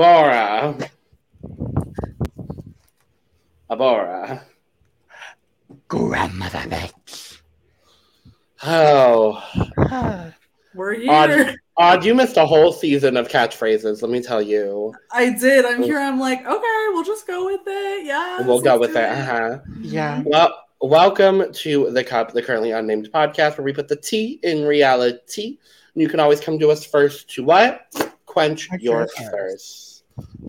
Abora. Abora. Grandmother bitch. Oh. We're here. Odd, Odd, you missed a whole season of catchphrases, let me tell you. I did. I'm here. I'm like, okay, we'll just go with it. Yeah. We'll go with it. Uh-huh. Yeah. Well, welcome to the Cup, the currently unnamed podcast where we put the T in reality. You can always come to us first to what? Quench Quench your your thirst.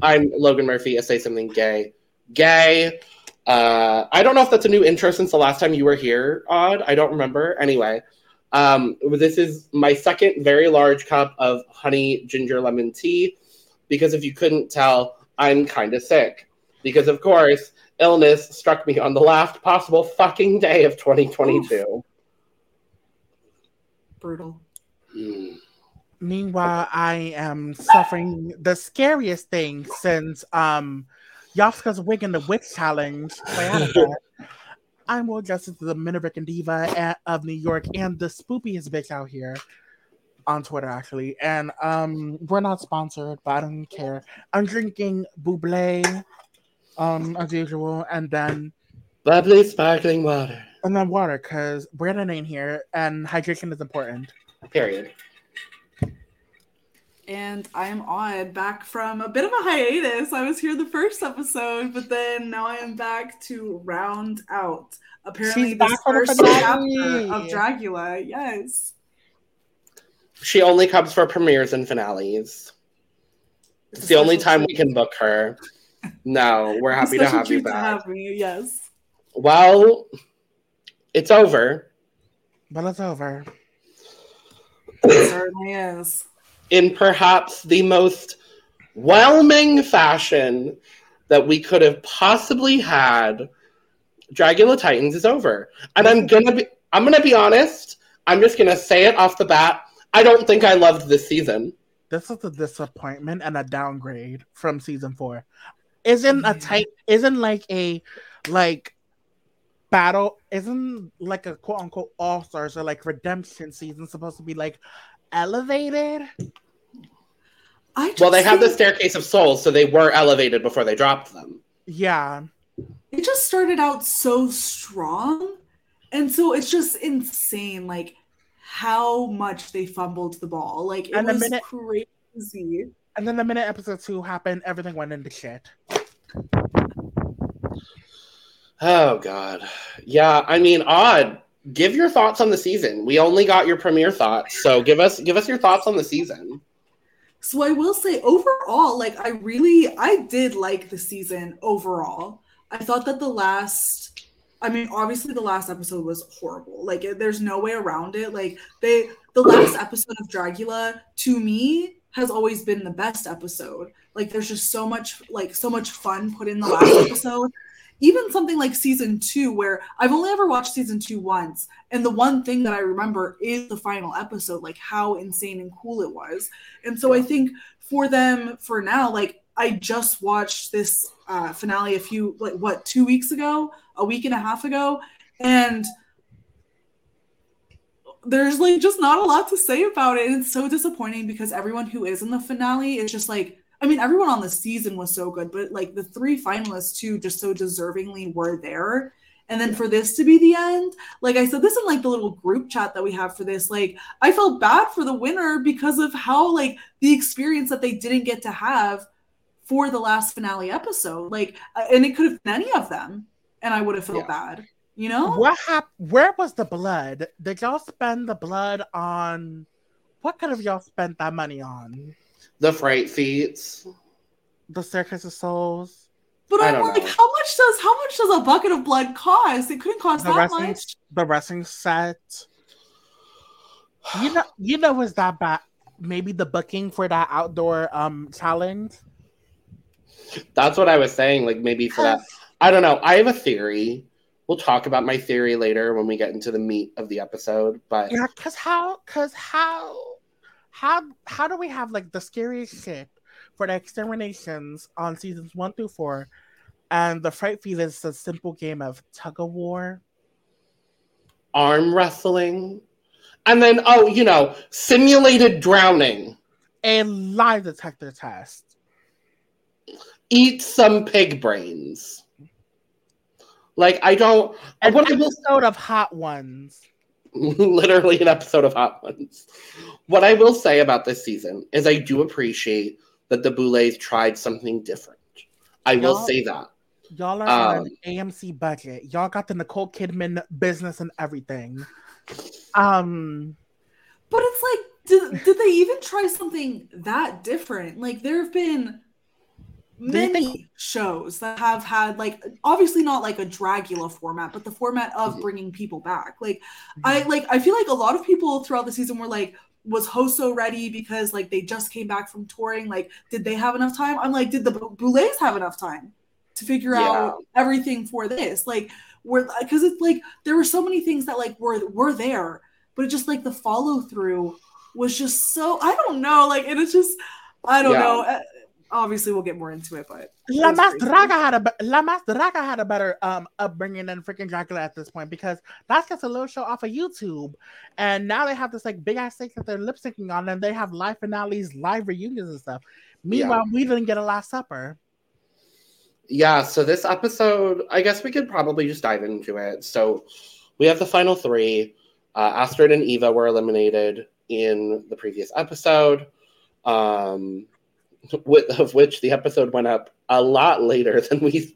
I'm Logan Murphy. I say something gay. Gay. Uh, I don't know if that's a new intro since the last time you were here, Odd. I don't remember. Anyway, um, this is my second very large cup of honey ginger lemon tea because if you couldn't tell, I'm kind of sick. Because, of course, illness struck me on the last possible fucking day of 2022. Brutal. Hmm. Meanwhile, I am suffering the scariest thing since um Yaska's wig in the witch challenge. I'm Wil Justice, the Minerican Diva a- of New York, and the spoopiest bitch out here on Twitter, actually. And um, we're not sponsored, but I don't care. I'm drinking Buble, um, as usual, and then Bubbly sparkling water. and then water, because Brandon ain't here, and hydration is important. Period. And I'm Odd, back from a bit of a hiatus. I was here the first episode, but then now I am back to round out. Apparently, She's this back for the first finale. chapter of Dragula. Yes. She only comes for premieres and finales. It's the only time we can book her. No, we're happy to have you treat to back. have me, yes. Well, it's over. But it's over. It certainly is. In perhaps the most whelming fashion that we could have possibly had, Dragula Titans is over. And I'm gonna be I'm gonna be honest, I'm just gonna say it off the bat. I don't think I loved this season. This is a disappointment and a downgrade from season four. Isn't a Yeah. tight isn't like a like battle isn't like a quote unquote all stars or like redemption season supposed to be like elevated? I just Well, they have the staircase of souls, so they were elevated before they dropped them. Yeah. it just started out so strong. And so it's just insane, like how much they fumbled the ball. Like it And the was minute- crazy. And then the minute episode two happened, everything went into shit. Oh god. Yeah, I mean, odd. Give your thoughts on the season. We only got your premiere thoughts, so give us give us your thoughts on the season. So I will say overall, like I really I did like the season overall. I thought that the last I mean, obviously the last episode was horrible. Like there's no way around it. Like they the last episode of Dragula to me has always been the best episode. Like there's just so much like so much fun put in the last episode. Even something like season two, where I've only ever watched season two once, and the one thing that I remember is the final episode, like how insane and cool it was. And so I think for them, for now, like I just watched this uh, finale a few, like what, two weeks ago, a week and a half ago, and there's like just not a lot to say about it. And it's so disappointing because everyone who is in the finale is just like, I mean, everyone on the season was so good, but like the three finalists too, just so deservingly were there. And then for this to be the end, like I said, this in like the little group chat that we have for this, like I felt bad for the winner because of how like the experience that they didn't get to have for the last finale episode. Like, uh, and it could have been any of them, and I would have felt Yeah. bad. You know? What happened? Where was the blood? Did y'all spend the blood on? What could have y'all spent that money on? The fright feats. The Staircase of Souls, But I I'm like, know. how much does how much does a bucket of blood cost? It couldn't cost the that wrestling, much. the wrestling set. You know, you know, was that bad? Maybe the booking for that outdoor um challenge. That's what I was saying. Like maybe for that. I don't know. I have a theory. We'll talk about my theory later when we get into the meat of the episode. But Yeah, cause how, cause how, how, how do we have like the scariest shit for the exterminations on seasons one through four, and the fright feat is a simple game of tug of war. arm wrestling. And then, oh, you know, simulated drowning. a lie detector test. eat some pig brains. Like I don't. An what I will episode of Hot Ones. literally an episode of Hot Ones. What I will say about this season is I do appreciate that the Boulets tried something different. I will Y'all- say that. Y'all are on Um, an AMC budget. Y'all got the Nicole Kidman business and everything. Um, But it's like, did, did they even try something that different? Like, there have been Do you many shows that have had, like, obviously not like a Dragula format, but the format of Mhm. bringing people back. Like, I like, I feel like a lot of people throughout the season were like, was Hoso ready because like they just came back from touring? Like, did they have enough time? I'm like, did the Boulets have enough time to figure out everything for this? Like, were uh, because it's like there were so many things that like were were there, but it just like the follow through was just so I don't know. Like, and it's just I don't Yeah. know. Uh, Obviously, we'll get more into it, but La It's Mas. Draga had a La Mas Draga had a better um upbringing than freaking Dragula at this point because that's just a little show off of YouTube, and now they have this like big ass thing that they're lip syncing on, and they have live finales, live reunions and stuff. Meanwhile, we didn't get a Last Supper. Yeah, so this episode, I guess we could probably just dive into it. So we have the final three. Uh, Astrid and Eva were eliminated in the previous episode, um, with, of which the episode went up a lot later than we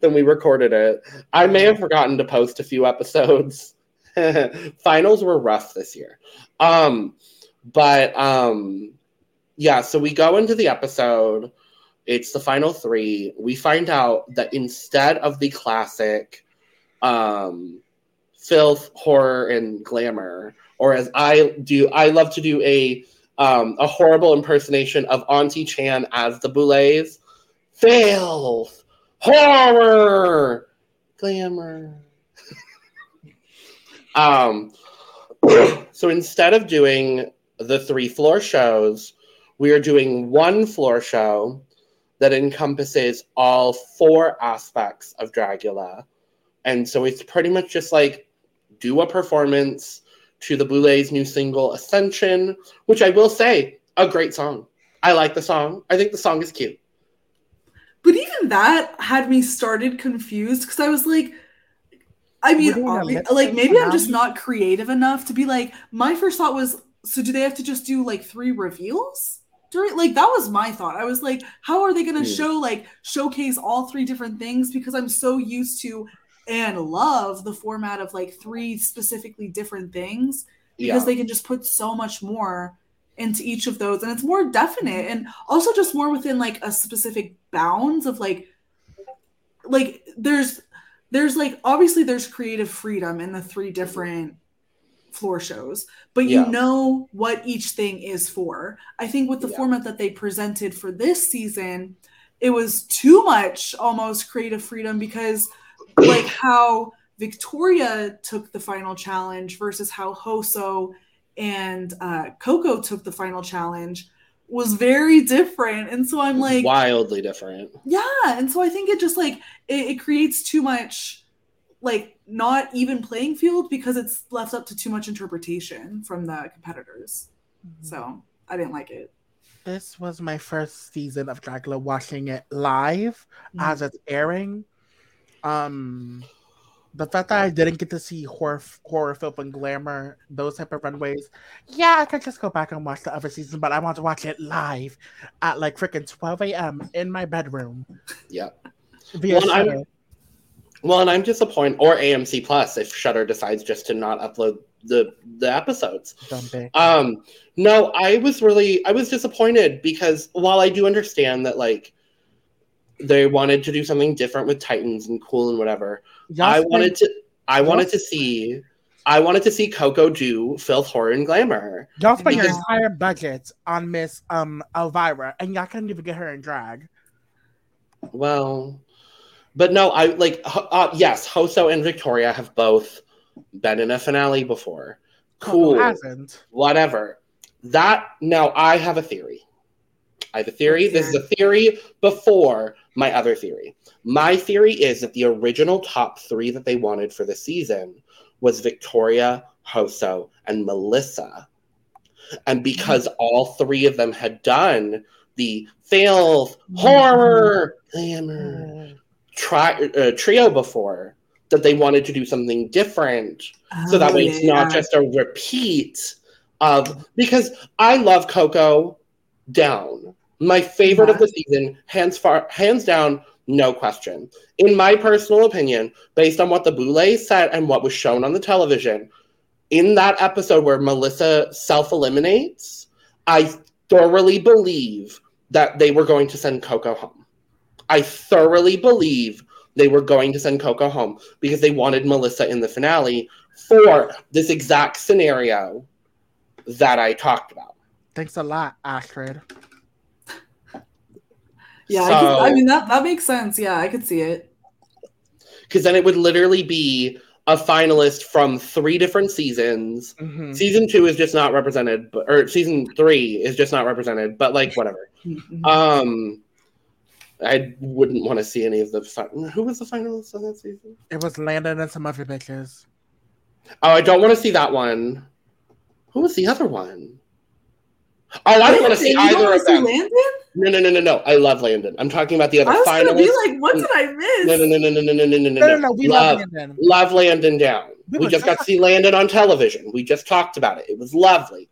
than we recorded it. I may have forgotten to post a few episodes. Finals were rough this year, um, but um, yeah. So we go into the episode. It's the final three. We find out that instead of the classic um, filth, horror, and glamour, or as I do, I love to do a um, a horrible impersonation of Auntie Chan as the Boulets. Fails! horror, glamour. um, so instead of doing the three floor shows, we are doing one floor show that encompasses all four aspects of Dragula. And so it's pretty much just like do a performance to the Boulets' new single Ascension, which I will say, a great song. I like the song. I think the song is cute. but even that had me started confused because I was like, I mean, We're doing a obvi- like maybe I'm just not creative enough to be like. My first thought was, so do they have to just do like three reveals? During like that was my thought. I was like, how are they going to Hmm. show like showcase all three different things? Because I'm so used to and love the format of like three specifically different things because Yeah. they can just put so much more into each of those and it's more definite and also just more within like a specific bounds of like like there's there's like obviously there's creative freedom in the three different floor shows but you Yeah. know what each thing is for i think with the Yeah. format that they presented for this season it was too much almost creative freedom because like how Victoria took the final challenge versus how Hoso and uh, Coco took the final challenge was very different. And so I'm like, wildly different. yeah. And so I think it just like it, it creates too much like not even playing field because it's left up to too much interpretation from the competitors. So I didn't like it. This was my first season of Dragula watching it live as it's airing. Um, the fact that I didn't get to see horror, horror film and glamour, those type of runways. Yeah, I could just go back and watch the other season, but I want to watch it live at like freaking 12 a.m. in my bedroom. Yeah. Via Well, I'm- Shudder. Well, and I'm disappointed, or AMC Plus if Shudder decides just to not upload the the episodes. Bitch. Um, no, I was really I was disappointed because while I do understand that like they wanted to do something different with Titans and cool and whatever, Y'all I wanted to I wanted to see I wanted to see Coco do filth, horror, and glamour. Y'all spent your entire budget on Miss um Elvira, and y'all couldn't even get her in drag. Well, but no, I like uh, yes, Hoso and Victoria have both been in a finale before. Coco Cool. hasn't. whatever. That now I have a theory. I have a theory. This is a theory before my other theory. My theory is that the original top three that they wanted for the season was Victoria, Hoso, and Melissa. And because all three of them had done the filth, horror, glamour tri- uh, trio before that they wanted to do something different so that Oh, way it's yeah. not just a repeat of because I love Coco down. My favorite of the season, hands far hands down, no question. In my personal opinion, based on what the Boulet said and what was shown on the television, in that episode where Melissa self-eliminates, I thoroughly believe that they were going to send Coco home. I thoroughly believe they were going to send Coco home because they wanted Melissa in the finale for this exact scenario that I talked about. Thanks a lot, Astrid. Yeah, I, could, I mean that that makes sense. Yeah, I could see it. Because then it would literally be a finalist from three different seasons. Mhm. Season two is just not represented, but, or season three is just not represented, but like whatever. Mhm. Um, I wouldn't want to see any of the. Fi- Who was the finalist on that season? It was Landon and some other bitches. Oh, I don't want to see that one. Who was the other one? Oh, I don't want to see You don't either of see them. Landon? No, no, no, no, no. I love Landon. I'm talking about the other finalists. I was gonna be like, what did I miss? No, no, no, no, no, no, no, no, no, No, no, no. We love love, Landon. love Landon down. We We just got to see Landon on television. We just talked about it. It was lovely.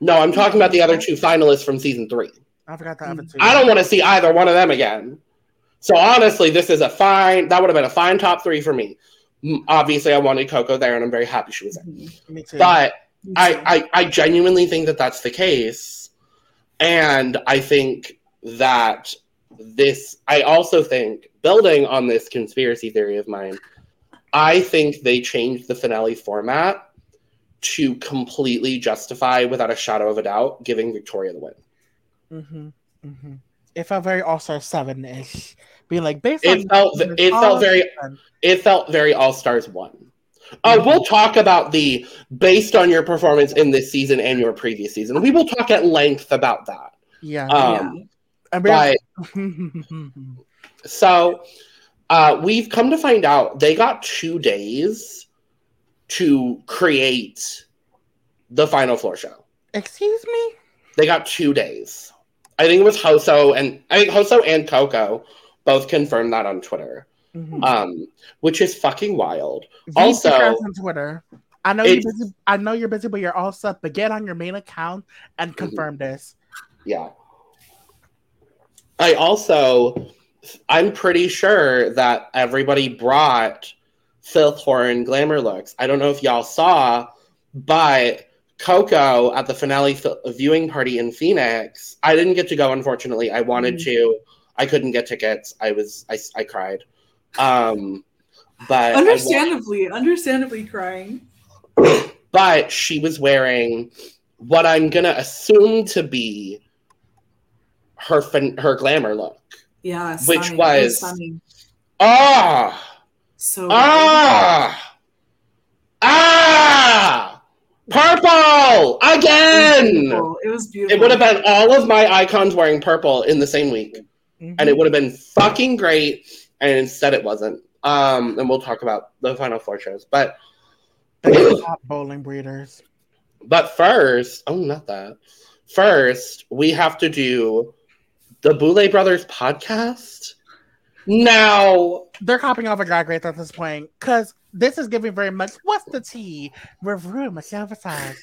No, I'm talking about the other two finalists from season three. I forgot the other two. I don't want to see either one of them again. So honestly, this is a fine. That would have been a fine top three for me. Mm, Obviously, I wanted Coco there, and I'm very happy she was there. Mhm. Me too. But Me too. I, I, I genuinely think that that's the case, and I think that this. I also think building on this conspiracy theory of mine, I think they changed the finale format to completely justify, without a shadow of a doubt, giving Victoria the win. hmm hmm It felt very All Star Seven ish, being like based It on felt it felt very it felt very All Stars one. Uh, we'll talk about the based on your performance in this season and your previous season. We will talk at length about that. yeah. Um, we're- but so uh, we've come to find out they got two days to create the final floor show. Excuse me. They got two days. I think it was Hoso and I think Hoso and Coco both confirmed that on Twitter, Mhm. um, which is fucking wild. These also- on Twitter. I know you're busy. I know you're busy, but you're all set. But get on your main account and Mm-hmm. confirm this. Yeah. I also, I'm pretty sure that everybody brought filth, horror, and glamour looks. I don't know if y'all saw, but Coco at the finale viewing party in Phoenix, I didn't get to go, unfortunately. I wanted Mm. to. I couldn't get tickets. I was, I, I cried. Um, but I wa- understandably, understandably crying. but she was wearing what I'm gonna assume to be her fin- her glamour look. Yeah, Which stunning. was- It was stunning. Ah, So ah, ah, purple again. beautiful. It was beautiful. It would have been all of my icons wearing purple in the same week, Mhm. and it would have been fucking great. And instead, it wasn't. Um, and we'll talk about the final four shows, but They stop bowling breeders. But first, oh, not that. First, we have to do the Boulet Brothers podcast. Now, They're copying off of Drag Race at this point because this is giving very much. What's the tea? Review Michelle Visage.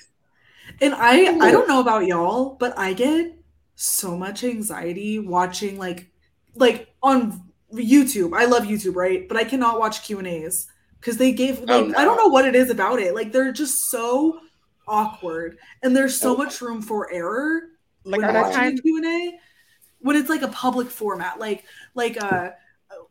And I I don't know about y'all, but I get so much anxiety watching like like on YouTube. I love YouTube, right? But I cannot watch Q and A's because they gave like Oh, no. I don't know what it is about it. Like they're just so awkward, and there's so Oh. much room for error Like, when watching trying? a Q and A. When it's like a public format, like like uh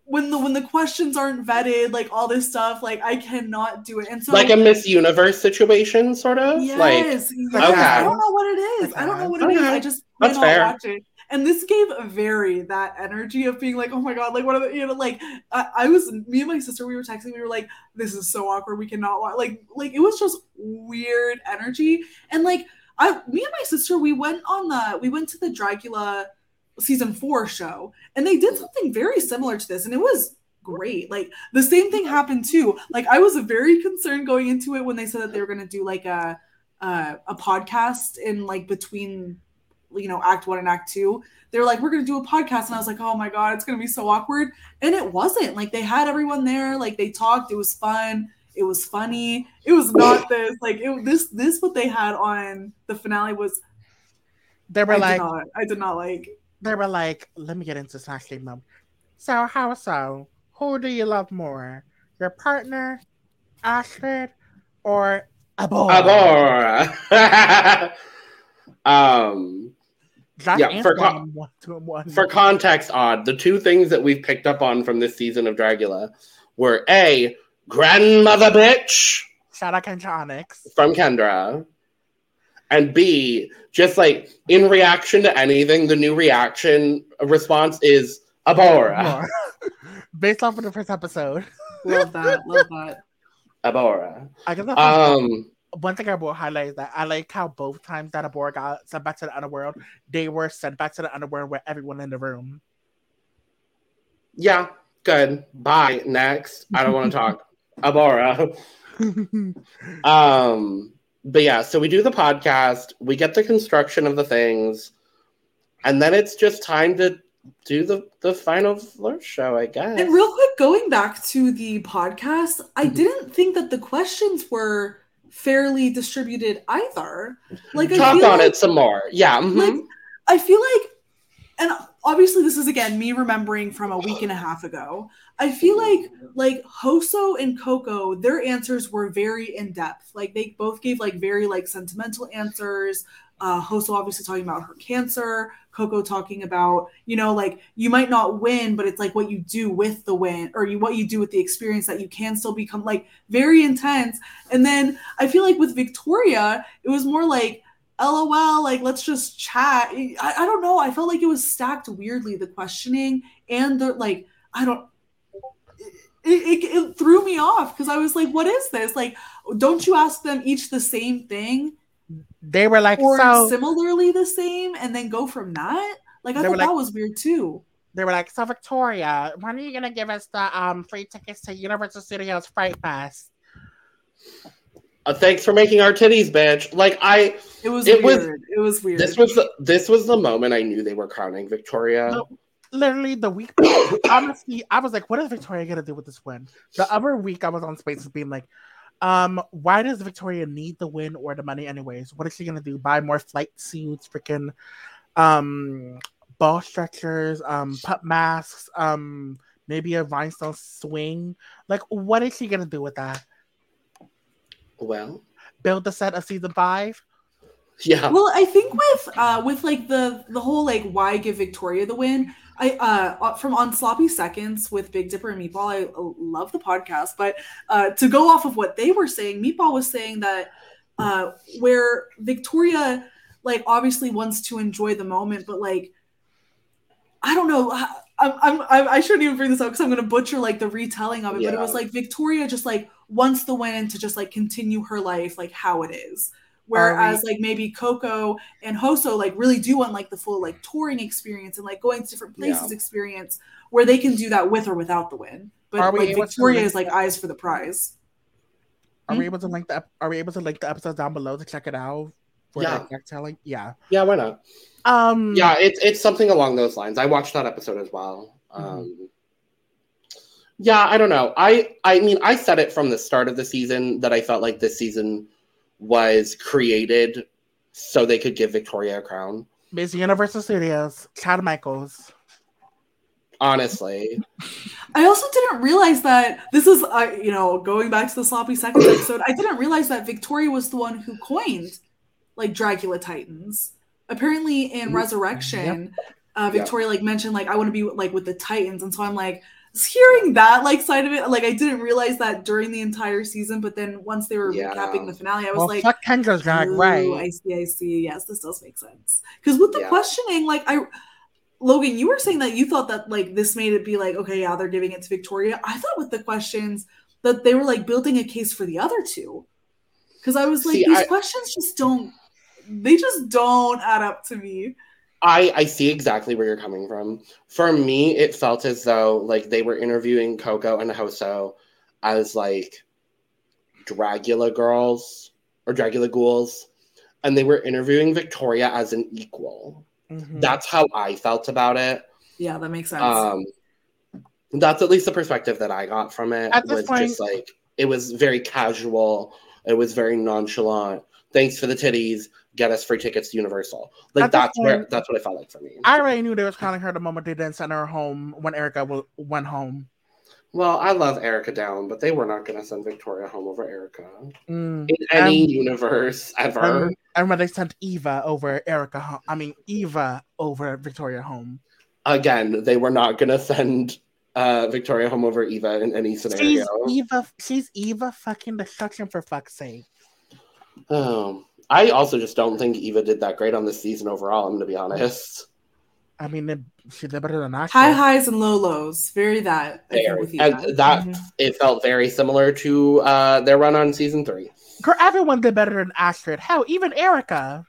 when the when the questions aren't vetted, like all this stuff, like I cannot do it. And so like a Miss Universe situation, sort of? Yes, Like, yes. Okay. I don't know what it is. I don't know what it is. Okay. I just That's cannot fair. watch it. And this gave a very that energy of being like, oh my god, like what are the, you know, like I, I was me and my sister, we were texting, we were like, this is so awkward, we cannot watch like like it was just weird energy. And like I me and my sister, we went on the we went to the Dragula season four show and they did something very similar to this, and it was great. Like the same thing happened too. Like I was very concerned going into it when they said that they were gonna do like a uh, a podcast in like between you know, act one and act two, they're like, we're gonna do a podcast, and I was like, oh my god, it's gonna be so awkward, and it wasn't. Like they had everyone there, like they talked, it was fun, it was funny, it was not this like it this this what they had on the finale was. They were I like, did not, I did not like. they were like, let me get into Smash Game Mom. So how so? Who do you love more? Your partner, Astrid, or a boy? Abora. um, Just Yeah, for co- them one to one. for context, odd the two things that we've picked up on from this season of Dragula were a grandmother bitch Shout out Kendra Onyx. from Kendra, and B just like in reaction to anything, the new reaction response is Abora. Based off of the first episode. Love that, love that. Abora. I guess that's Um, one thing I will highlight is that I like how both times that Abora got sent back to the underworld, they were sent back to the underworld with everyone in the room. yeah, good. Bye. Next. I don't want to talk. Abora. Um, but yeah, so we do the podcast, we get the construction of the things, and then it's just time to do the the final flirt show, I guess. And real quick, going back to the podcast, I Mhm. didn't think that the questions were fairly distributed either. Like I talk on like, it some more. Yeah. mhm. like I feel like, and obviously this is again me remembering from a week and a half ago. I feel like like Hoso and Coco, their answers were very in depth. Like they both gave like very like sentimental answers. Uh, obviously talking about her cancer. Coco talking about you know like you might not win, but it's like what you do with the win or you what you do with the experience that you can still become like very intense. And then I feel like with Victoria, it was more like lol like let's just chat I, I don't know i felt like it was stacked weirdly the questioning and the like i don't it, it, it threw me off because i was like what is this like don't you ask them each the same thing they were like, or so similarly the same and then go from that like i thought like- that was weird too they were like, so Victoria, when are you gonna give us the um free tickets to Universal Studios Fright Fest? Uh, thanks for making our titties, bitch. Like I, it was It was- weird it was weird this was the this was the moment I knew they were crowning Victoria. No. Literally the week honestly, I was like, what is Victoria gonna do with this win? The other week I was on spaces being like, um, why does Victoria need the win or the money anyways? What is she gonna do? Buy more flight suits, freaking um ball stretchers, um pup masks, um maybe a rhinestone swing. Like what is she gonna do with that? Well, Build the set of season five? yeah. Well, I think with uh with like the the whole like why give Victoria the win. I uh from on sloppy seconds with Big Dipper and Meatball. I uh, love the podcast, but uh to go off of what they were saying, Meatball was saying that uh where Victoria like obviously wants to enjoy the moment, but like I don't know. I- I'm, I'm, I'm I shouldn't even bring this up because I'm gonna butcher like the retelling of it. But it was like Victoria just like wants the win to just like continue her life like how it is. Whereas like maybe Coco and Hoso like really do want like the full like touring experience and like going to different places experience where they can do that with or without the win. But Are we like Victoria link is like eyes for the prize. Are Hmm? we able to link the are we able to link the episode down below to check it out? For Yeah. the exact telling? Yeah. yeah, why not? Um Yeah, it's it's something along those lines. I watched that episode as well. Mhm. Um, yeah, I don't know. I I mean, I said it from the start of the season that I felt like this season was created so they could give Victoria a crown. Miss Universal Studios, Chad Michaels. Honestly, I also didn't realize that this is, uh, you know, going back to the sloppy seconds episode. I didn't realize that Victoria was the one who coined like Dragula Titans. Apparently, in Mhm. Resurrection, uh, Yeah. Victoria like mentioned like I want to be like with the Titans, and so I'm like hearing that like side of it. Like I didn't realize that during the entire season, but then once they were Yeah. recapping the finale, I was Well, like, fuck Kendra's drag, right? I see, I see. Yes, this does make sense. Because with the Yeah. questioning, like I, Logan, you were saying that you thought that like this made it be like, okay, yeah, they're giving it to Victoria. I thought with the questions that they were like building a case for the other two. Because I was like, See, these I- questions just don't, they just don't add up to me. I I see exactly where you're coming from. For me, it felt as though like they were interviewing Coco and Hoso as like Dragula girls or Dragula ghouls. and they were interviewing Victoria as an equal. Mhm. That's how I felt about it. Yeah, that makes sense. Um, that's at least the perspective that I got from it. At this was point- just like it was very casual. It was very nonchalant. Thanks for the titties. Get us free tickets to Universal. Like that's where that's what it felt like for me. I already knew they was calling her the moment they didn't send her home when Erica went home. Well, I love Erica down, but they were not going to send Victoria home over Erica Mm. in any Um, universe ever. And, and when they sent Eva over Erica home, I mean Eva over Victoria home. Again, they were not going to send uh, Victoria home over Eva in any scenario. She's. Eva. She's Eva fucking destruction for fuck's sake. Um, I also just don't think Eva did that great on this season overall. I'm going to be honest. I mean, it, she did better than Ashley. High highs and low lows. Very that. I Very. And Matt. that Mhm. it felt very similar to uh, their run on season three. Girl, everyone did better than Astrid. Hell, even Erica.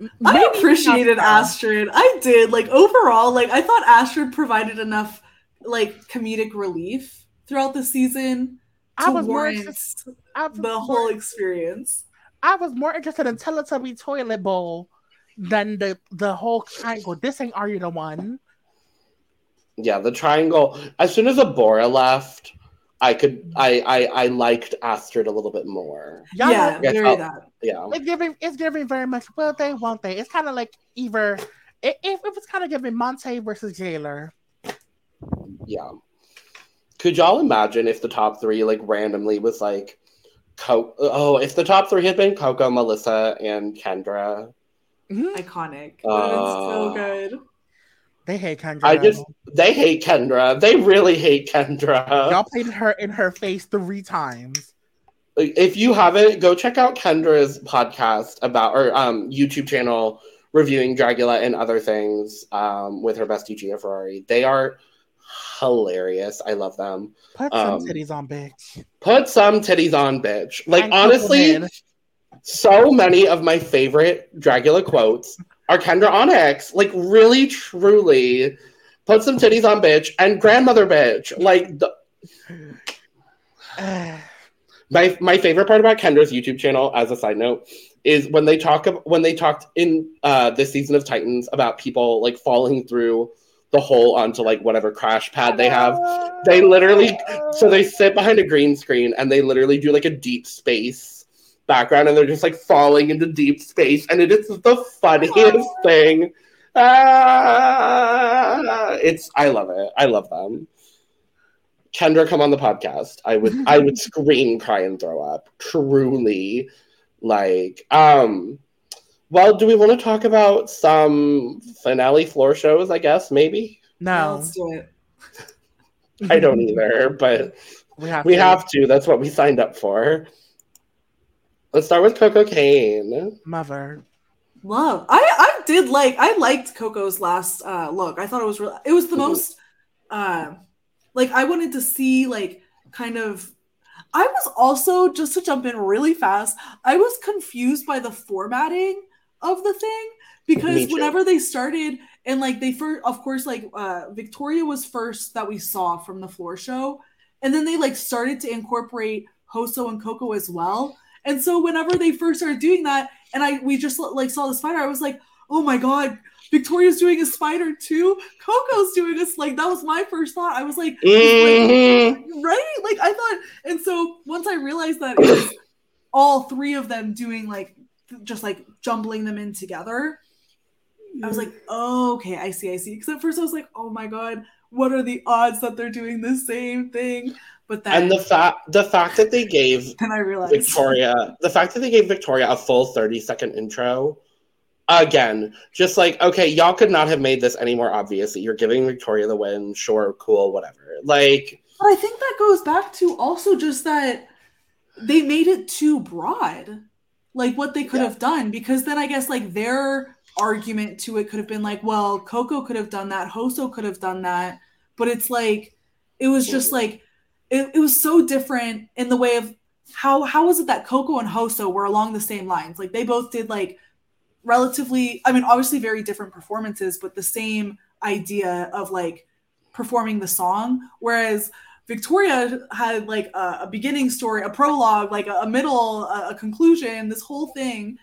M- I maybe appreciated Astrid. I did. Like overall, like I thought Astrid provided enough like comedic relief throughout the season to I was more interested. I was the more- whole experience. I was more interested in Teletubby toilet bowl than the the whole triangle. This ain't are you the one? Yeah, the triangle. As soon as Abora left, I could I I, I liked Astrid a little bit more. Y'all yeah, very that. Yeah. It's giving it's giving very much will they won't they. It's kind of like either it, it, it was kind of giving Monte versus Jailer. Yeah. Could y'all imagine if the top three like randomly was like Co- oh, if the top three had been Coco, Melissa, and Kendra, Mhm. Iconic. Uh, It so good. They hate Kendra. I just they hate Kendra. They really hate Kendra. y'all played her in her face three times. if you haven't, go check out Kendra's podcast about or um YouTube channel reviewing Dragula and other things um with her bestie Gia Ferrari. They are hilarious. I love them. Put some Um, titties on, bitch. Put some titties on, bitch. Like And honestly, so many of my favorite Dragula quotes are Kendra Onyx. Like really, truly, put some titties on, bitch, and grandmother, bitch. Like the, my my favorite part about Kendra's YouTube channel, as a side note, is when they talk when they talked in uh, this season of Titans about people like falling through the hole onto like whatever crash pad they have. They literally so they sit behind a green screen and they literally do like a deep space background and they're just like falling into deep space and it is the funniest thing. Ah, it's I love it. I love them. Kendra, come on the podcast. I would I would scream, cry, and throw up. Truly. Like, um well, do we want to talk about some finale floor shows, I guess, maybe? No, Let's do it. I don't either, but We have. we to. have to. That's what we signed up for. Let's start with Koco Caine. Mother. Love. I I did like I liked Coco's last uh look. I thought it was real it was the Mhm. most uh like I wanted to see like kind of I was also just to jump in really fast, I was confused by the formatting of the thing because whenever they started and like they first of course like uh Victoria was first that we saw from the floor show and then they like started to incorporate Hoso and Coco as well. And so whenever they first started doing that and I we just like saw the spider, I was like, oh my god, Victoria's doing a spider too. Coco's doing this. Like that was my first thought. I was like, Mhm. right? Like I thought, and so once I realized that it was all three of them doing like just like jumbling them in together, I was like, oh, okay, I see, I see. Because at first I was like, oh my god, what are the odds that they're doing the same thing? But then, And the fact the fact that they gave then I realized. Victoria the fact that they gave Victoria a full 30 second intro again just like okay y'all could not have made this any more obvious that you're giving Victoria the win. Sure cool whatever. Like But I think that goes back to also just that they made it too broad, like what they could Yeah. have done. Because then I guess like their argument to it could have been like, well, Coco could have done that, Hoso could have done that, but it's like it was just like it, it was so different in the way of how how was it that Coco and Hoso were along the same lines? Like they both did like relatively, I mean, obviously very different performances, but the same idea of like performing the song. Whereas Victoria had like a, a beginning story, a prologue, like a, a middle, a, a conclusion, this whole thing,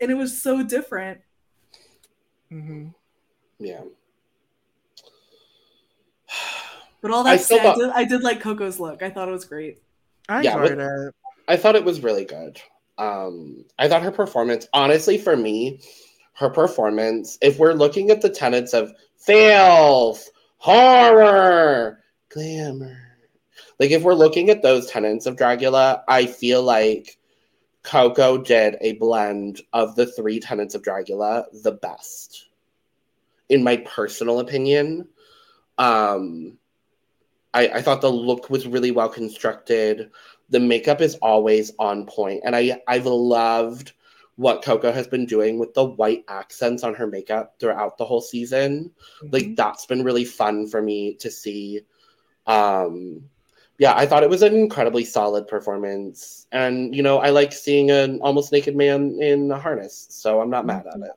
and it was so different. hmm Yeah. But all that still said, I did, I did like Coco's look. I thought it was great. I Yeah, enjoyed but- it. I thought it was really good. Um, I thought her performance, honestly, for me, her performance, if we're looking at the tenets of filth, horror, glamour, like if we're looking at those tenets of Dragula, I feel like Coco did a blend of the three tenets of Dragula the best, in my personal opinion. Um, I, I thought the look was really well constructed the makeup is always on point and i i've loved what coco has been doing with the white accents on her makeup throughout the whole season like Mhm. that's been really fun for me to see um yeah i thought it was an incredibly solid performance and you know i like seeing an almost naked man in a harness so i'm not mad at it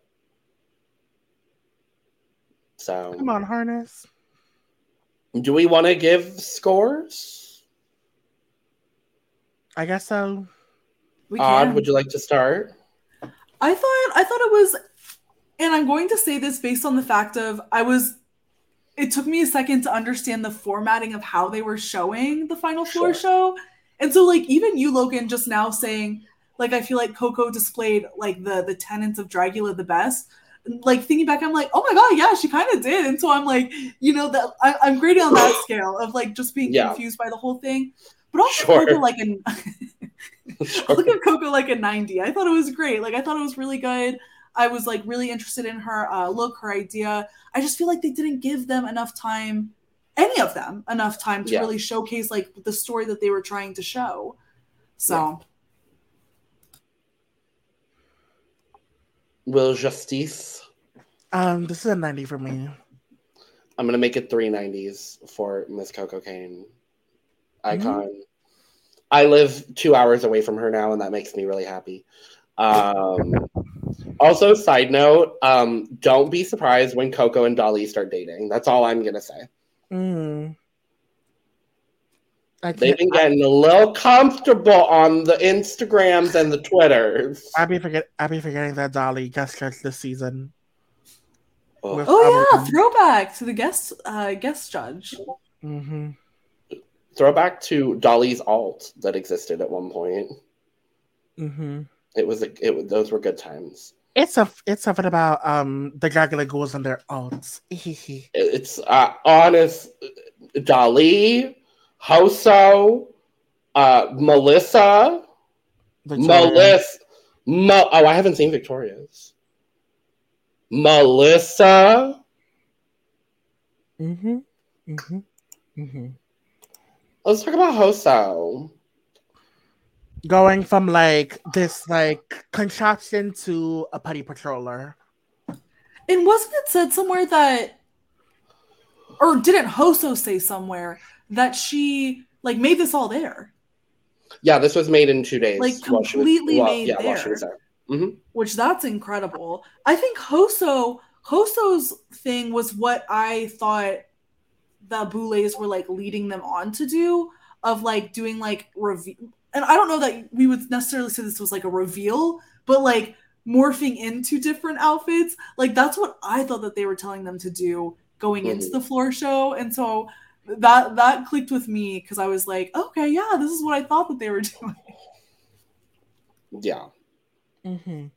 so come on, harness. do we want to give scores I guess so. We odd can. would you like to start I thought I thought it was and I'm going to say this based on the fact of I was it took me a second to understand the formatting of how they were showing the final floor Sure. show. And so like even you Logan just now saying like I feel like Coco displayed like the the tenets of Dragula the best. Like thinking back, I'm like, oh my god, yeah, she kind of did. And so I'm like, you know, that I, I'm grading on that scale of like just being Yeah. confused by the whole thing. But also Sure. Coco like an I'll give Coco like a 90. I thought it was great. Like I thought it was really good. I was like really interested in her uh, look, her idea. I just feel like they didn't give them enough time, any of them, enough time to Yeah. really showcase like the story that they were trying to show. So Wil Justice. Um, this is a 90 for me. I'm gonna make it three nineties for Miss Koco Caine. Icon. I live two hours away from her now, and that makes me really happy. Um, also, side note, um, don't be surprised when Coco and Dolly start dating. That's all I'm gonna say. Mm. I They've been getting a little comfortable on the Instagrams and the Twitters. I, I be forget. I be forgetting that Dolly guest judged this season. Ugh. With Oh yeah, throwback to the guest uh guest judge. Mhm. Throwback to Dolly's alt that existed at one point. Mhm. It was a, it those were good times. It's a. It's something about um the regular ghouls and their alts. It's uh, honest. Dolly, Hoso, uh, Melissa, Melissa. Mo- oh, I haven't seen Victoria's. Melissa. Mm-hmm. Mhm. Mhm. Let's talk about Hoso. Going from like this like contraption to a putty patroller. And wasn't it said somewhere that, or didn't Hoso say somewhere that she like made this all there? Yeah, this was made in two days. Like, while she was- completely made yeah, while she there. was there. hmm which that's incredible. I think Hoso Hoso's thing was what I thought the Boulets were like leading them on to do of like doing like reveal and I don't know that we would necessarily say this was like a reveal, but like morphing into different outfits. Like that's what I thought that they were telling them to do going into Mhm. the floor show. And so that that clicked with me because I was like, okay, yeah, this is what I thought that they were doing. Yeah. Mm-hmm.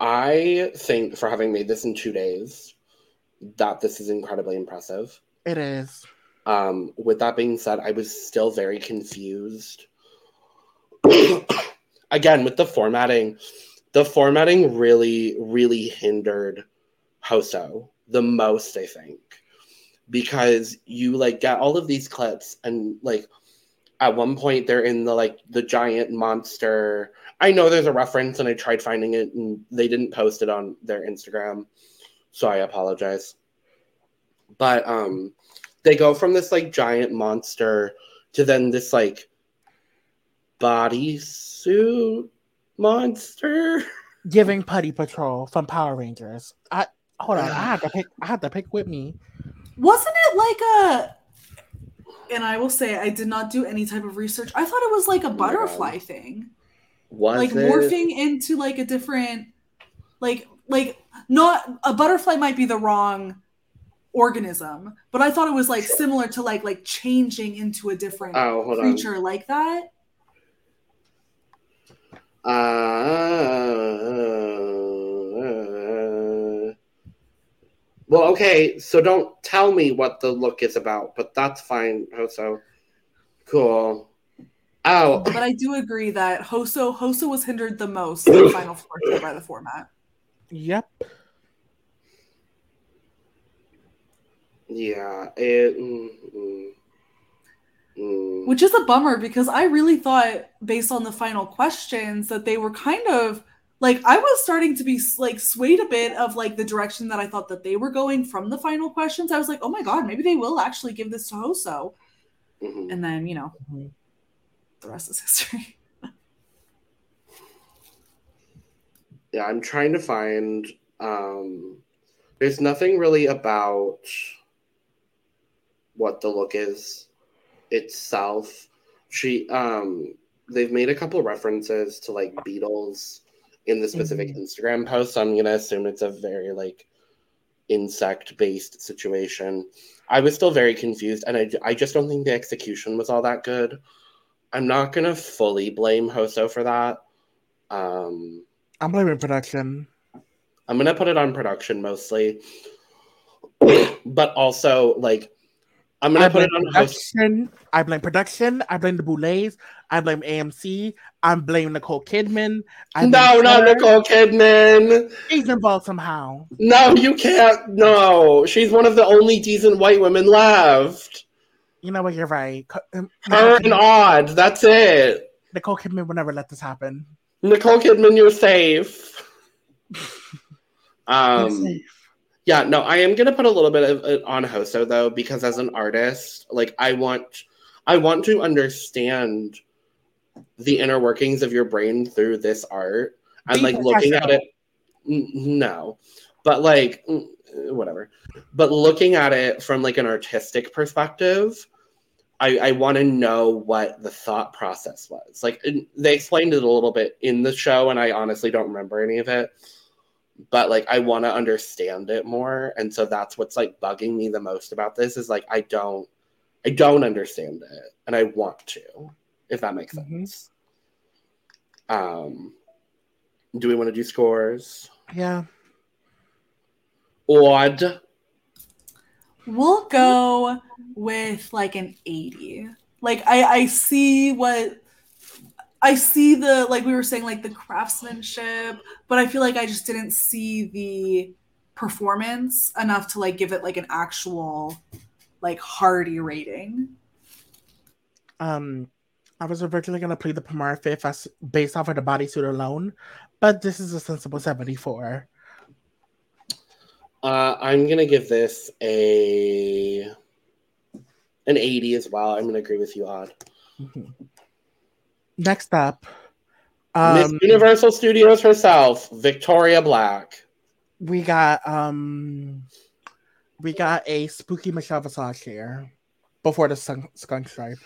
I think for having made this in two days, that this is incredibly impressive. It is. Um, with that being said, I was still very confused. Again, with the formatting, the formatting really, really hindered Hoso the most, I think. Because you like get all of these clips and like at one point they're in the like the giant monster. I know there's a reference and I tried finding it and they didn't post it on their Instagram. So I apologize. But um they go from this like giant monster to then this like bodysuit monster. Giving Putty Patrol from Power Rangers. I hold on. I had to pick. I had to pick with me. Wasn't it like a and I will say I did not do any type of research. I thought it was like a butterfly God. thing. Was like it? morphing into like a different like like not a butterfly might be the wrong organism, but I thought it was like similar to like like changing into a different Oh, hold on. creature like that. Uh, well, okay, so don't tell me what the look is about, but that's fine, Hoso. Cool. Oh, But I do agree that Hoso Hoso was hindered the most in the final four by the format. Yep. Yeah. It, mm, mm, mm. Which is a bummer because I really thought, based on the final questions, that they were kind of like I was starting to be like swayed a bit of like the direction that I thought that they were going from the final questions. I was like, oh my god, maybe they will actually give this to Hoso. Mhm. And then, you know, Mhm. the rest is history. Yeah, I'm trying to find. Um, there's nothing really about what the look is itself. She, um, they've made a couple references to like beetles in the specific Instagram post. So I'm gonna assume it's a very like insect based situation. I was still very confused, and I, I just don't think the execution was all that good. I'm not gonna fully blame Hoso for that. Um, I'm blaming production. I'm gonna put it on production mostly, but also like I'm gonna I put blame it on host. production. I blame production. I blame the Boulets. I blame AMC. I blame Nicole Kidman. I No, not her. Nicole Kidman. She's involved somehow. No, you can't. No, she's one of the only decent white women left. You know what? You're right. Um, Her Nicole, and Kidman, Odd. That's it. Nicole Kidman would never let this happen. Nicole Kidman, you're safe. You're Um, safe. Yeah, no, I am gonna put a little bit of it on Hoso though, because as an artist, like I want, I want to understand the inner workings of your brain through this art, and Be like looking at it. No, but like mm, whatever. But looking at it from like an artistic perspective, I, I want to know what the thought process was. Like they explained it a little bit in the show, and I honestly don't remember any of it. But like I want to understand it more, and so that's what's like bugging me the most about this is like I don't, I don't understand it, and I want to, if that makes Mhm. sense. Um, do we want to do scores? Yeah. Odd. We'll go with like an 80. Like I I see what I see the like we were saying like the craftsmanship, but I feel like I just didn't see the performance enough to like give it like an actual like hardy rating. Um, I was originally gonna play the Pomar Fifth as based off of the bodysuit alone, but this is a sensible 74. Uh, I'm gonna give this a an 80 as well. I'm gonna agree with you, Odd. Mhm. Next up, Miss um, Universal Studios herself, Victoria Black. we got um, we got a spooky Michelle Visage here before the skunk, skunk stripe.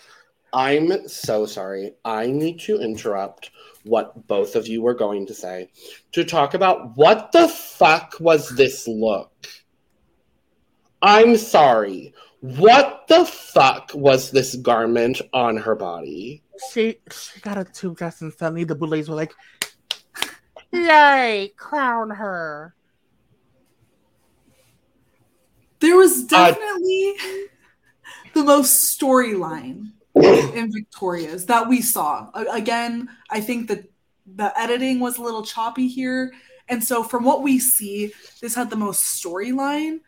I'm so sorry. I need to interrupt what both of you were going to say to talk about what the fuck was this look? I'm sorry. What the fuck was this garment on her body? She she got a tube dress and suddenly the boulets were like, "Yay, crown her!" There was Uh, definitely the most storyline in Victoria's that we saw. Again, I think that the editing was a little choppy here. And so from what we see, this had the most storyline,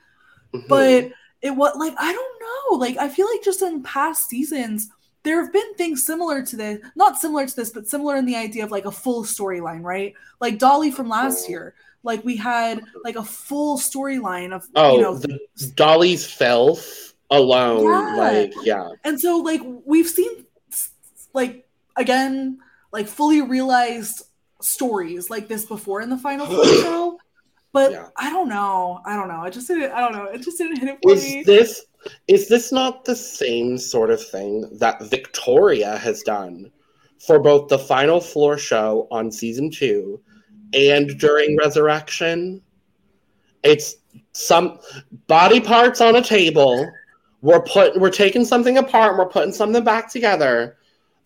Mhm. but it was like I don't know. Like I feel like just in past seasons there have been things similar to this, not similar to this, but similar in the idea of like a full storyline, right? Like Dolly from last year. Like we had like a full storyline of oh, you know the Dolly's filth alone, Yeah. like yeah. And so, like, we've seen, like, again, like fully realized stories like this before in the final Four show. But Yeah. I don't know. I don't know. I just didn't. I don't know. It just didn't hit it for Is me. this Is this not the same sort of thing that Victoria has done for both the final floor show on season two and during Resurrection? It's some body parts on a table. We're put we're taking something apart and we're putting something back together,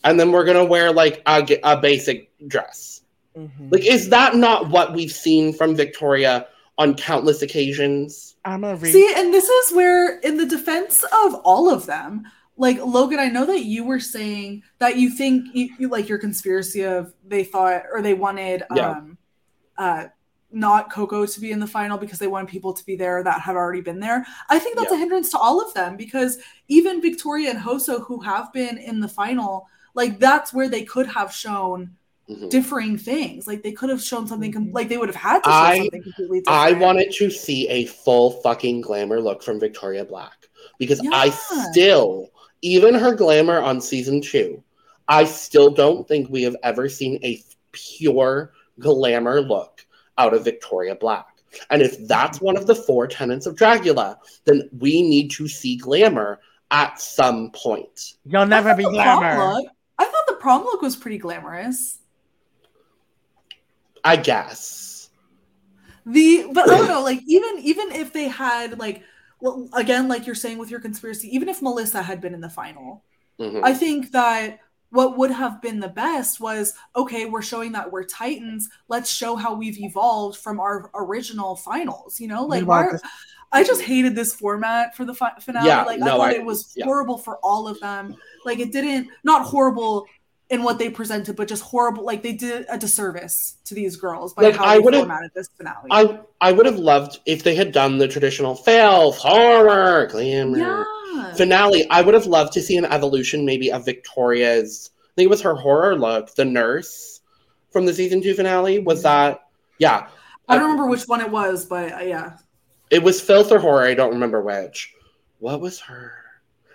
and then we're gonna wear like a, a basic dress. Mm-hmm. Like, is that not what we've seen from Victoria on countless occasions? I'm gonna read. See, and this is where, in the defense of all of them, like Logan, I know that you were saying that you think you, you like your conspiracy of they thought or they wanted Yeah. um uh not Koco to be in the final because they wanted people to be there that had already been there. I think that's Yeah. a hindrance to all of them because even Victoria and Hoso, who have been in the final, like that's where they could have shown Mhm. differing things. Like they could have shown something, com- like they would have had to show I- something completely different. I wanted to see a full fucking glamour look from Victoria Black because I still, even her glamour on season two, I still don't think we have ever seen a pure glamour look out of Victoria Black. And if that's one of the four tenets of Dragula, then we need to see glamour at some point. You'll never be glamour. look- I thought the prom look was pretty glamorous. I guess. The but I don't know, like even even if they had like well, again, like you're saying with your conspiracy, even if Melissa had been in the final, Mhm. I think that what would have been the best was okay, we're showing that we're Titans. Let's show how we've evolved from our original finals. You know, like Meanwhile, why- this- I just hated this format for the fi- finale. Yeah, like I thought I- it was yeah. horrible for all of them. Like it didn't not horrible in what they presented, but just horrible. Like they did a disservice to these girls by Like, how I they formatted this finale. I I would have loved if they had done the traditional filth, horror, glamour yeah. finale. I would have loved to see an evolution, maybe of Victoria's. I think it was her horror look, the nurse from the season two finale. Was that? Yeah, I don't remember which one it was, but uh, yeah. it was filth or horror. I don't remember which. What was her?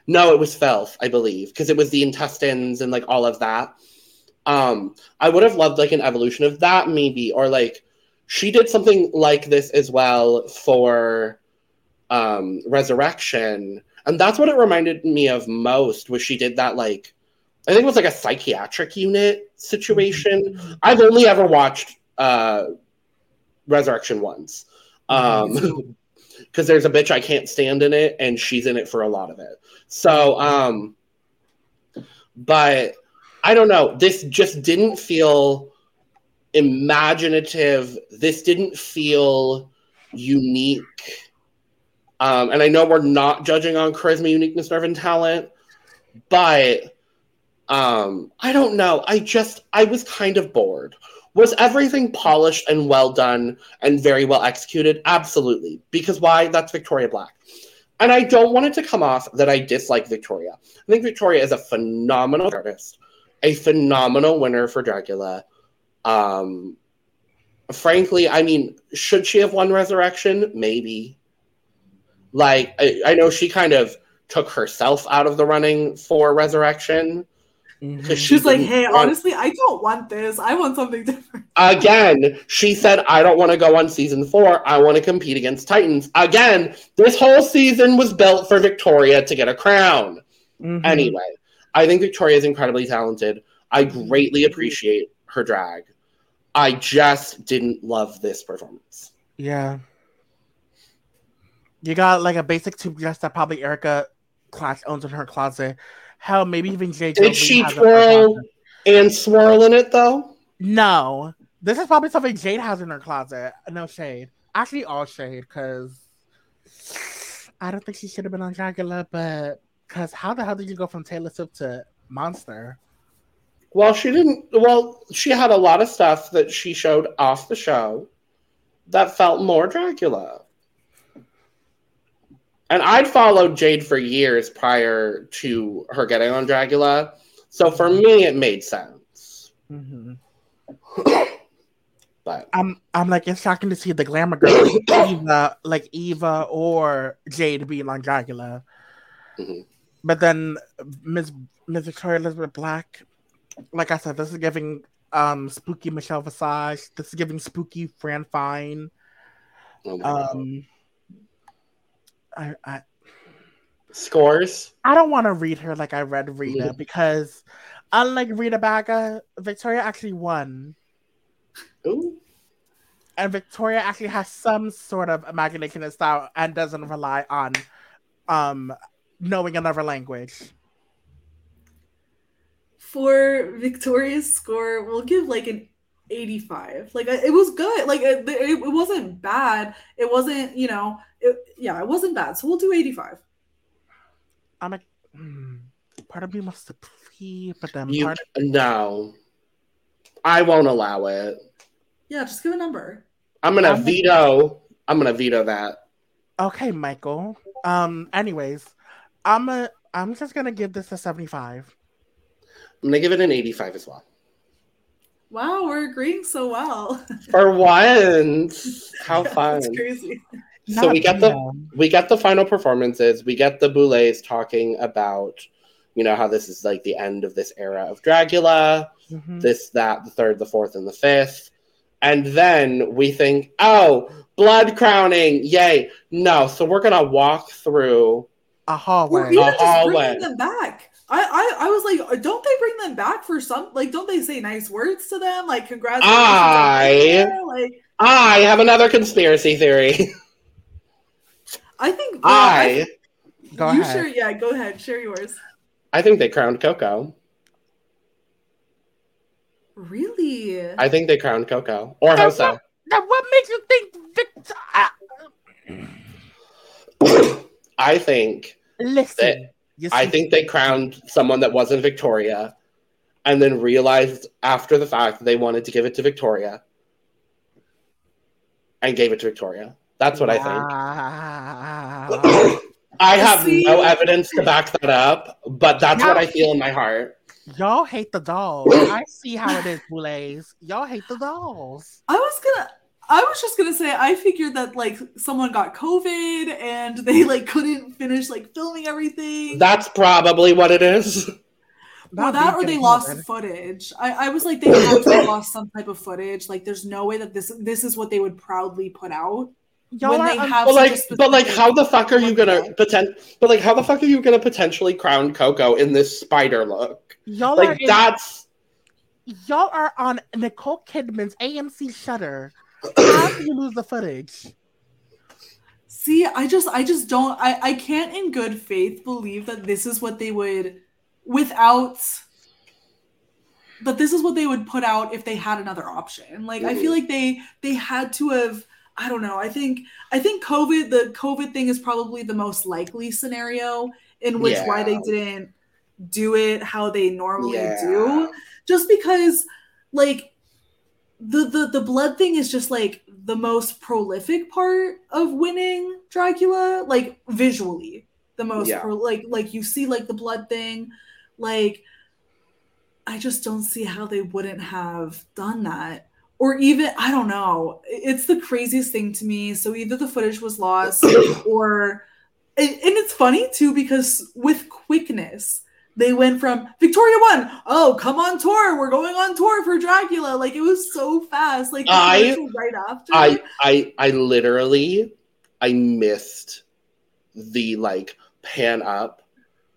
No, it was filth, I believe, because it was the intestines and like all of that. Um, I would have loved like an evolution of that, maybe, or like she did something like this as well for um Resurrection, and that's what it reminded me of most. Was she did that like I think it was like a psychiatric unit situation. I've only ever watched uh Resurrection once. Um because there's a bitch I can't stand in it, and she's in it for a lot of it. So, um, but I don't know. This just didn't feel imaginative. This didn't feel unique. Um, and I know we're not judging on charisma, uniqueness, nerve, and talent, but um, I don't know. I just I was kind of bored. Was everything polished and well done and very well executed? Absolutely. Because why? That's Victoria Black. And I don't want it to come off that I dislike Victoria. I think Victoria is a phenomenal artist, a phenomenal winner for Dragula. Um, frankly, I mean, should she have won Resurrection? Maybe. Like, I, I know she kind of took herself out of the running for Resurrection. Mhm. Because She's like, hey, want- honestly, I don't want this. I want something different. Again, she said, I don't want to go on season four. I want to compete against Titans. Again, this whole season was built for Victoria to get a crown. Mhm. Anyway, I think Victoria is incredibly talented. I greatly appreciate her drag. I just didn't love this performance. Yeah. You got like a basic tube dress that probably Erika Klash owns in her closet. Hell, maybe even Jay. Did she has it in her twirl and swirl in it though? No. This is probably something Jade has in her closet. No shade. Actually, all shade, because I don't think she should have been on Dragula, but because how the hell did you go from Taylor Swift to Monster? Well, she didn't. Well, she had a lot of stuff that she showed off the show that felt more Dragula. And I'd followed Jade for years prior to her getting on Dragula. So for me, it made sense. hmm But I'm I'm like it's shocking to see the glamour girl Eva like Eva or Jade being on Dragula. Mhm. But then Miss Miss Victoria Elizabeth Black, like I said, this is giving um spooky Michelle Visage. This is giving spooky Fran Fine. oh. Um I I Scores. I don't want to read her like I read Rita because, unlike Rita Baga, Victoria actually won. Ooh. And Victoria actually has some sort of imagination and style and doesn't rely on um knowing another language. For Victoria's score, we'll give like an 85. Like it was good. Like it, it, it wasn't bad. It wasn't, you know, it, yeah, it wasn't bad. So we'll do 85. I'm like, hmm, part of me wants to plead, but then You part no. I won't allow it. Yeah, just give a number. I'm gonna I'm- veto. I'm gonna veto that. okay, Michael. Um, anyways, I'm a I'm just gonna give this a 75. I'm gonna give it an 85 as well. Wow, we're agreeing so well. For once, how fun! That's crazy. So Not we get the Rita. we get the final performances. We get the Boulets talking about, you know, how this is like the end of this era of Dragula. Mhm. This, that, the third, the fourth, and the fifth. And then we think, oh, blood crowning, yay! No, so we're gonna walk through. a Or hallway. even A just hallway. bringing them back. I, I I was like, don't they bring them back for some? Like, don't they say nice words to them? Like, congratulations. I- like. I have another conspiracy theory. I think I Go you ahead. share. Yeah, go ahead. Share yours. I think they crowned Koco. Really? I think they crowned Koco or That's Hoso. Now, what makes you think Victor? ah, I think listen, you I think they crowned someone that wasn't Victoria, and then realized after the fact they wanted to give it to Victoria, and gave it to Victoria. That's what I think. I have See? no evidence to back that up, but that's what I feel in my heart. Y'all hate the dolls. I see how it is, Boulets. Y'all hate the dolls. I was gonna. I was just gonna say. I figured that like someone got COVID and they like couldn't finish like filming everything. That's probably what it is. or that, or they lost Heaven. footage. I, I was like, they had to have lost some type of footage. Like, there's no way that this this is what they would proudly put out. Y'all when are they un- have But like, but like, how the fuck are you gonna Okay. potent? But like, how the fuck are you gonna potentially crown Koco in this spider look? y'all are Like in- that's y'all are on Nicole Kidman's AMC Shudder. How do you lose the footage? See, I just I just don't I I can't in good faith believe that this is what they would without that this is what they would put out if they had another option. Like I feel mm. like they they had to have I don't know. I think I think COVID the COVID thing is probably the most likely scenario in which why they didn't do it how they normally Yeah. do just because like the, the the blood thing is just like the most prolific part of winning Dragula, like visually, the most Yeah. pro- like like you see like the blood thing, like I just don't see how they wouldn't have done that. Or even I don't know. It's the craziest thing to me. So either the footage was lost or and, and it's funny too because with quickness they went from Victoria won. Oh, come on tour. We're going on tour for Dragula. Like it was so fast. Like I- right after. I I I literally I missed the like pan up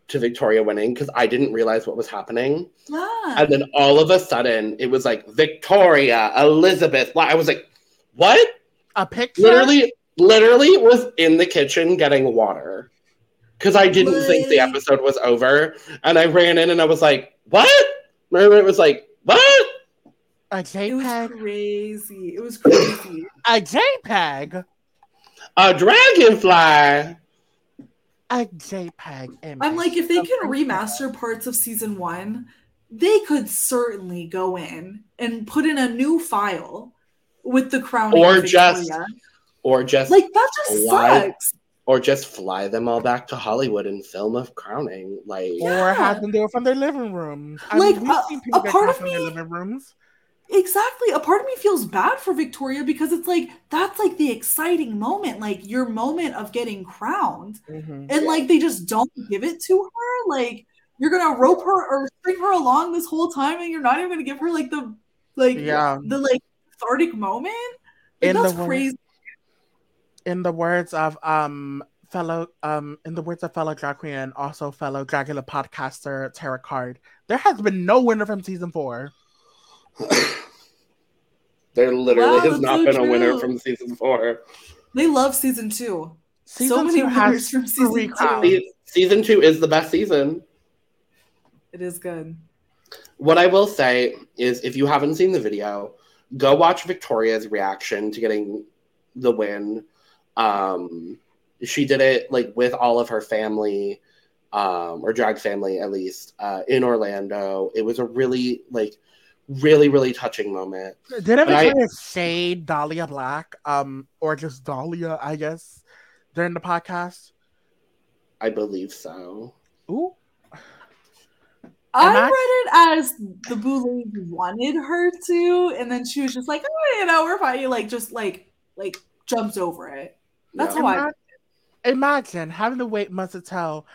to Victoria winning because I didn't realize what was happening. yeah. And then all of a sudden it was like Victoria, Elizabeth. I was like, what? A picture? Literally, literally was in the kitchen getting water. Cause I didn't think the episode was over. And I ran in and I was like, what? Mermaid was like, what? A JPEG? it was JPEG? crazy. It was crazy. A JPEG? A dragonfly. A JPEG image. I'm like, if they can remaster parts of season one, they could certainly go in and put in a new file with the crown. Or just- Or just like that just sucks. Or just fly them all back to Hollywood and film a crowning. Like Or have them do it from their living rooms. I Like, mean, a- a part of from their me- living rooms. Exactly. A part of me feels bad for Victoria because it's like that's like the exciting moment, like your moment of getting crowned. Mhm. And like they just don't give it to her. Like you're gonna rope her or string her along this whole time and you're not even gonna give her like the like Yeah. the like cathartic moment. Like, In the that's wor- crazy. In the words of um fellow, um, in the words of fellow drag queen and also fellow Dragula podcaster Tara Card, there has been no winner from season four. There literally Wow, has not so been a winner from season four. They love season two. Season many two winners from season three two. Season two is the best season. It is good. What I will say is, if you haven't seen the video, go watch Victoria's reaction to getting the win. Um, she did it like with all of her family, um, or drag family at least, uh, in Orlando. It was a really like, really really touching moment. Did ever I- try to shade Dahlia Black, um, or just Dahlia, I guess, during the podcast? I believe so. Ooh, I I- read it as the Boulet wanted her to, and then she was just like, oh, you know, we're fine. Like, just like, like jumped over it. That's Yeah. how I. Imagine having to wait months to tell.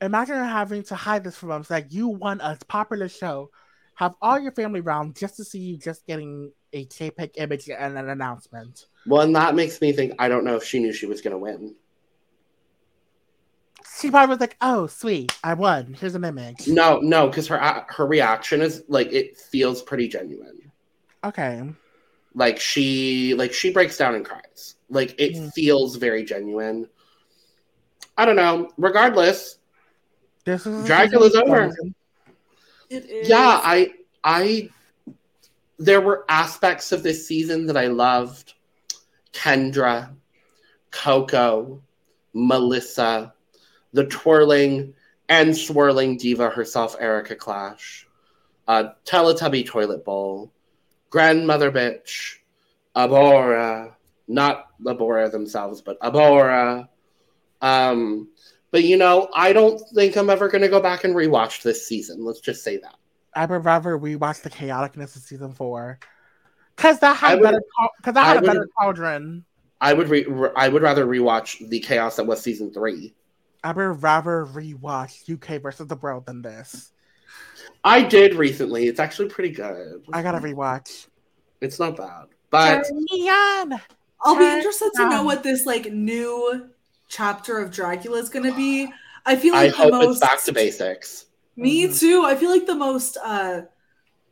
Imagine having to hide this from us. Like you won a popular show, have all your family around just to see you just getting a JPEG image and an announcement. Well, and that makes me think. I don't know if she knew she was going to win. She probably was like, "Oh, sweet, I won. Here's an image." No, no, because her her reaction is like it feels pretty genuine. Okay. Like she like she breaks down and cries like it Mm. feels very genuine i don't know regardless This is Dragula's over. It is. yeah i i there were aspects of this season that i loved kendra koco melissa the twirling and swirling diva herself erika klash uh teletubby toilet bowl grandmother bitch abhora not labora themselves but abhora um but you know i don't think i'm ever going to go back and rewatch this season let's just say that I would rather rewatch the chaoticness of season four, because that had would- better. Because that had I a better cauldron. i would re- re- i would rather rewatch the chaos that was season three I would rather rewatch UK versus the world than this. I did recently it's actually pretty good I gotta rewatch. it's not bad but Turn me on. I'll be Turn interested to know what this like new chapter of Dragula is going to be. I feel i like the hope most it's back to basics Me Mhm. too. I feel like the most uh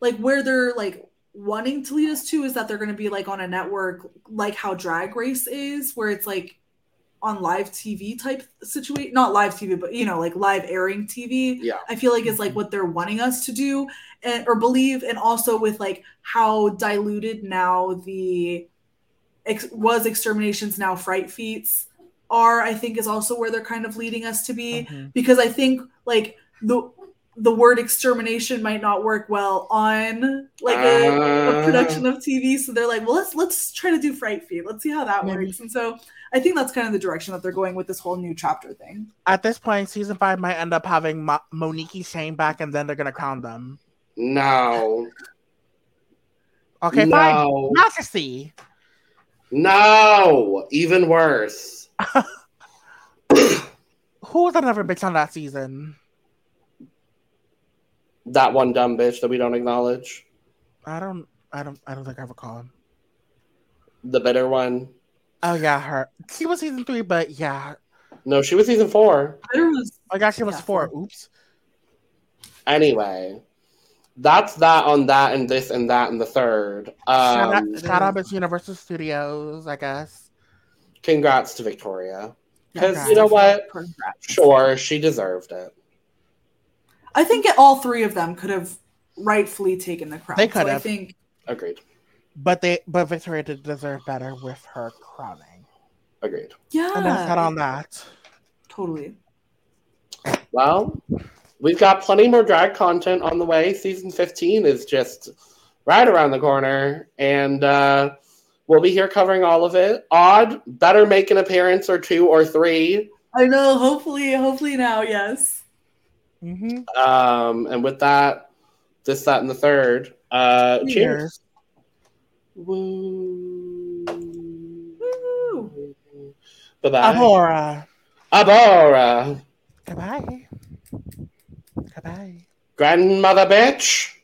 like where they're like wanting to lead us to is that they're going to be like on a network like how Drag Race is where it's like on live TV type situation, not live TV but you know like live airing TV. yeah I feel like is like what they're wanting us to do and or believe and also with like how diluted now the ex- was exterminations now fright feats are I think is also where they're kind of leading us to be Mhm. because I think like the the word extermination might not work well on like a, a Uh. production of TV. So they're like, well, let's let's try to do Fright Feat. Let's see how that Maybe. works. And so I think that's kind of the direction that they're going with this whole new chapter thing. At this point, season five might end up having Mo- Monique Shane back, and then they're gonna crown them. no Okay, fine. no Majesty. no even worse Who was another bitch on that season? that one dumb bitch that we don't acknowledge I don't. I don't. I don't think I recall. the bitter one Oh yeah, her. She was season three, but yeah. no she was season four was I guess she was Yeah, four. four. Oops. Anyway, that's that on that and this and that and the third. shout Um, out, shout out to Universal Studios, I guess. congrats to Victoria. Because you know what? Congrats. Sure, she deserved it. I think all three of them could have rightfully taken the crown. They So could I have. think Agreed. But they, but Victoria did deserve better with her crowning. Agreed. yeah, And that's that on that. totally. Well, we've got plenty more drag content on the way. Season 15 is just right around the corner. And uh, we'll be here covering all of it. Odd, better make an appearance or two or three. I know. Hopefully, hopefully now, yes. Mm-hmm. Um, and with that, this, that, and the third. Uh, cheers. Cheers. Woo. Woo. Bye bye. Abhora. Abhora. Goodbye. Goodbye. Grandmother bitch.